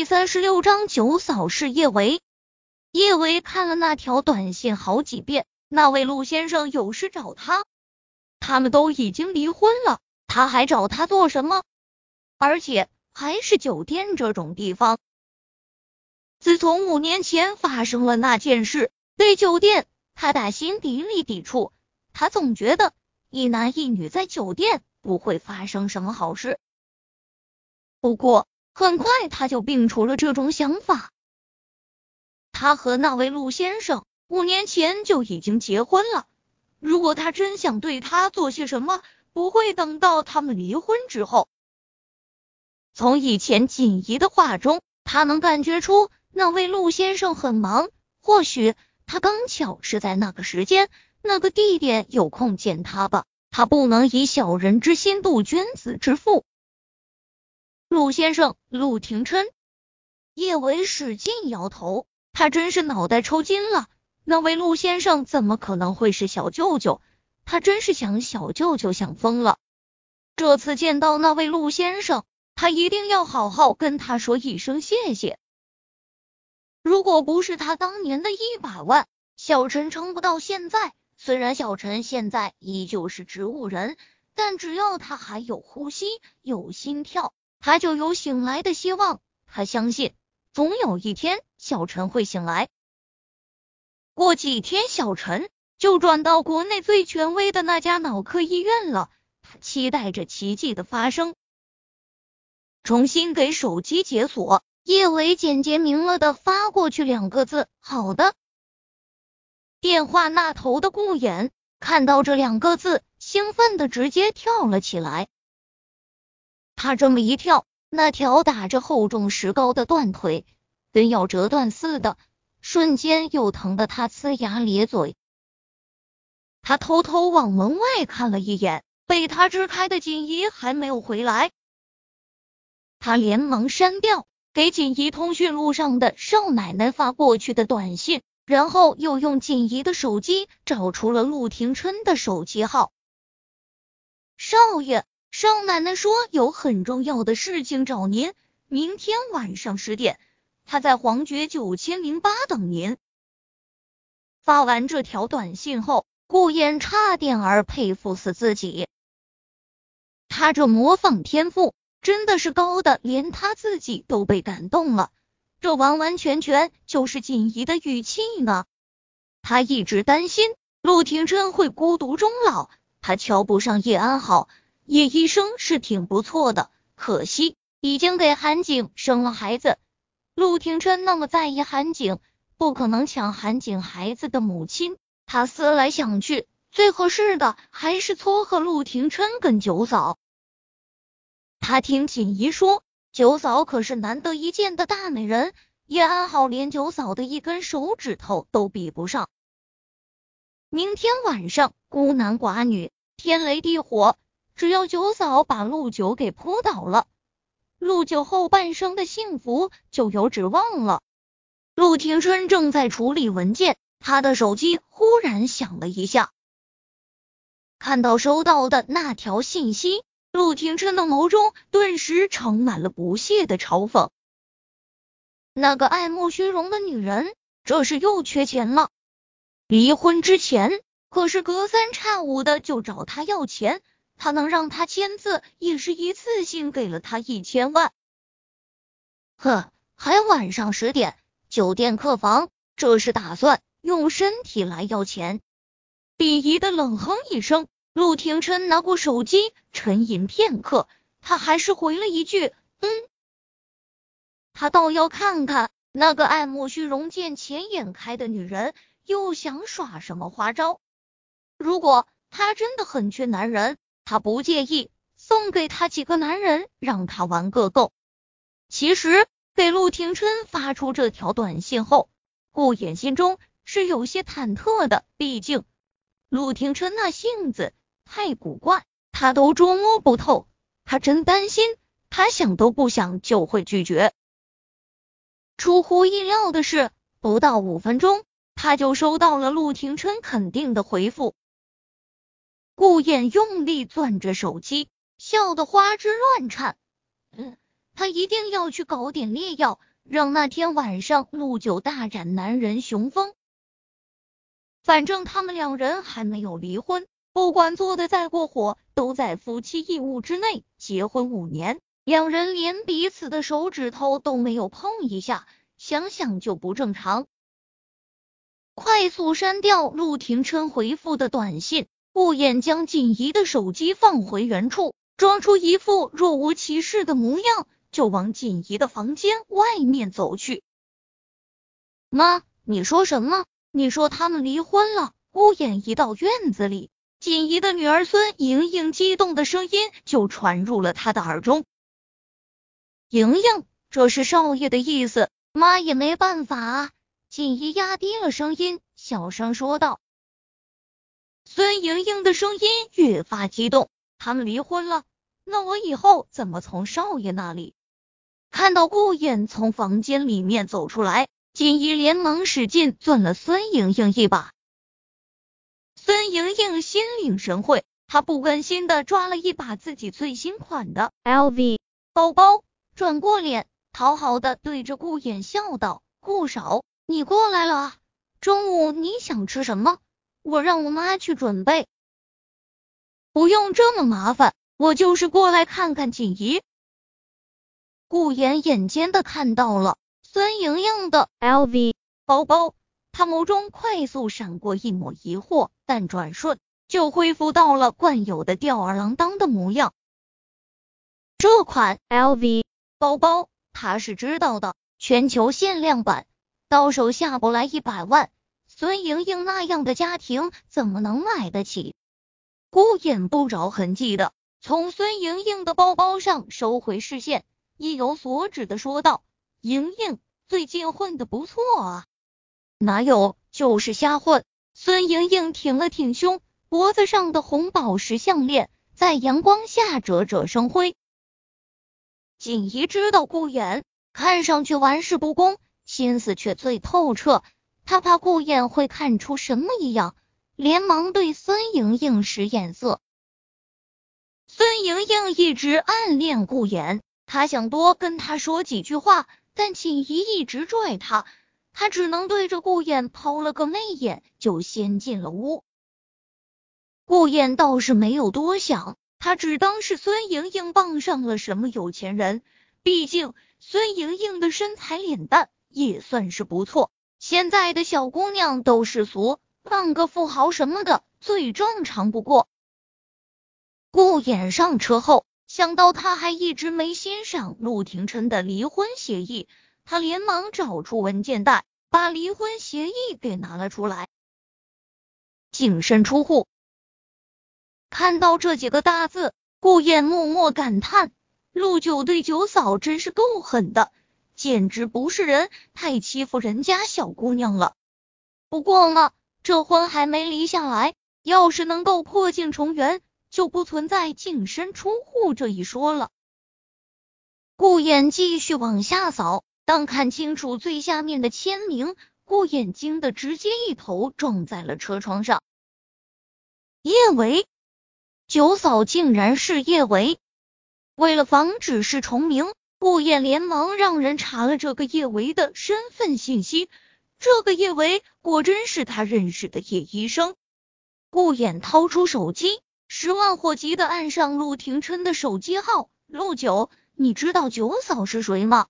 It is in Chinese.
第三十六章九嫂是叶维。叶维看了那条短信好几遍，那位陆先生有事找他，他们都已经离婚了，他还找他做什么？而且还是酒店这种地方。自从五年前发生了那件事，对酒店他打心底里抵触。他总觉得一男一女在酒店不会发生什么好事。不过。很快他就摒除了这种想法。他和那位陆先生五年前就已经结婚了。如果他真想对他做些什么，不会等到他们离婚之后。从以前锦怡的话中，他能感觉出那位陆先生很忙。或许他刚巧是在那个时间、那个地点有空见他吧。他不能以小人之心度君子之腹。陆先生，陆廷琛，叶伟使劲摇头，他真是脑袋抽筋了。那位陆先生怎么可能会是小舅舅？他真是想小舅舅想疯了。这次见到那位陆先生，他一定要好好跟他说一声谢谢。如果不是他当年的一百万，小陈撑不到现在。虽然小陈现在依旧是植物人，但只要他还有呼吸，有心跳。他就有醒来的希望，他相信总有一天小陈会醒来。过几天，小陈就转到国内最权威的那家脑科医院了。他期待着奇迹的发生。重新给手机解锁，叶伟简洁明了的发过去两个字：“好的。”电话那头的顾衍看到这两个字，兴奋的直接跳了起来。他这么一跳，那条打着厚重石膏的断腿跟要折断似的，瞬间又疼得他呲牙咧嘴。他偷偷往门外看了一眼，被他支开的锦怡还没有回来。他连忙删掉给锦怡通讯录上的少奶奶发过去的短信，然后又用锦怡的手机找出了陆廷琛的手机号。少爷。少奶奶说有很重要的事情找您，明天晚上十点，她在黄觉九千零八等您。发完这条短信后，顾衍差点儿佩服死自己，他这模仿天赋真的是高的，连他自己都被感动了。这完完全全就是锦怡的语气呢。他一直担心陆廷琛会孤独终老，他瞧不上叶安好。叶医生是挺不错的，可惜已经给韩景生了孩子。陆廷琛那么在意韩景，不可能抢韩景孩子的母亲。他思来想去，最合适的还是撮合陆廷琛跟九嫂。他听锦怡说，九嫂可是难得一见的大美人，叶安好连九嫂的一根手指头都比不上。明天晚上孤男寡女，天雷地火。只要九嫂把陆九给扑倒了，陆九后半生的幸福就有指望了。陆廷琛正在处理文件，他的手机忽然响了一下。看到收到的那条信息，陆廷琛的眸中顿时盛满了不屑的嘲讽。那个爱慕虚荣的女人，这是又缺钱了。离婚之前可是隔三差五的就找他要钱。他能让他签字，也是一次性给了他一千万。呵，还晚上十点，酒店客房，这是打算用身体来要钱？鄙夷的冷哼一声，陆廷琛拿过手机，沉吟片刻，他还是回了一句：“嗯。”他倒要看看那个爱慕虚荣、见钱眼开的女人又想耍什么花招。如果他真的很缺男人，他不介意送给他几个男人，让他玩个够。其实给陆廷琛发出这条短信后，顾衍心中是有些忐忑的。毕竟陆廷琛那性子太古怪，他都捉摸不透。他真担心，他想都不想就会拒绝。出乎意料的是，不到五分钟，他就收到了陆廷琛肯定的回复。顾衍用力攥着手机，笑得花枝乱颤。嗯，他一定要去搞点烈药，让那天晚上陆九大展男人雄风。反正他们两人还没有离婚，不管做的再过火，都在夫妻义务之内。结婚五年，两人连彼此的手指头都没有碰一下，想想就不正常。快速删掉陆廷琛回复的短信，顾衍将锦怡的手机放回原处，装出一副若无其事的模样，就往锦怡的房间外面走去。妈，你说什么？你说他们离婚了？顾衍一到院子里，锦怡的女儿孙莹莹激动的声音就传入了他的耳中。莹莹，这是少爷的意思，妈也没办法啊。锦衣压低了声音，小声说道：“孙莹莹的声音越发激动。他们离婚了，那我以后怎么从少爷那里？”看到顾衍从房间里面走出来，锦衣连忙使劲攥了孙莹莹一把。孙莹莹心领神会，她不甘心的抓了一把自己最新款的 LV 包包，转过脸，讨好的对着顾衍笑道：“顾少。”你过来了，中午你想吃什么？我让我妈去准备。不用这么麻烦，我就是过来看看锦怡。顾妍眼尖的看到了孙莹莹的 LV 包包，她眸中快速闪过一抹疑惑，但转瞬就恢复到了惯有的吊儿郎当的模样。这款 LV 包包她是知道的，全球限量版。到手下不来一百万，孙莹莹那样的家庭怎么能买得起？顾衍不着痕迹的从孙莹莹的包包上收回视线，意有所指的说道：“莹莹最近混的不错啊。”哪有，就是瞎混。孙莹莹挺了挺胸，脖子上的红宝石项链在阳光下灼灼生辉。锦怡知道顾衍看上去玩世不恭。心思却最透彻，他怕顾衍会看出什么异样，连忙对孙莹莹使眼色。孙莹莹一直暗恋顾衍，他想多跟他说几句话，但锦怡一直拽他，他只能对着顾衍抛了个媚眼，就先进了屋。顾衍倒是没有多想，他只当是孙莹莹傍上了什么有钱人，毕竟孙莹莹的身材脸蛋。也算是不错，现在的小姑娘都世俗，傍个富豪什么的最正常不过。顾衍上车后，想到他还一直没欣赏陆廷琛的离婚协议，他连忙找出文件袋，把离婚协议给拿了出来。净身出户，看到这几个大字，顾衍默默感叹：陆九对九嫂真是够狠的。简直不是人，太欺负人家小姑娘了。不过嘛，这婚还没离下来，要是能够破镜重圆，就不存在净身出户这一说了。顾衍继续往下扫，当看清楚最下面的签名，顾衍惊的直接一头撞在了车窗上。叶维，九嫂竟然是叶维。为了防止是重名。顾砚连忙让人查了这个叶维的身份信息，这个叶维果真是他认识的叶医生。顾衍掏出手机，十万火急的按上陆廷琛的手机号：“陆九，你知道九嫂是谁吗？”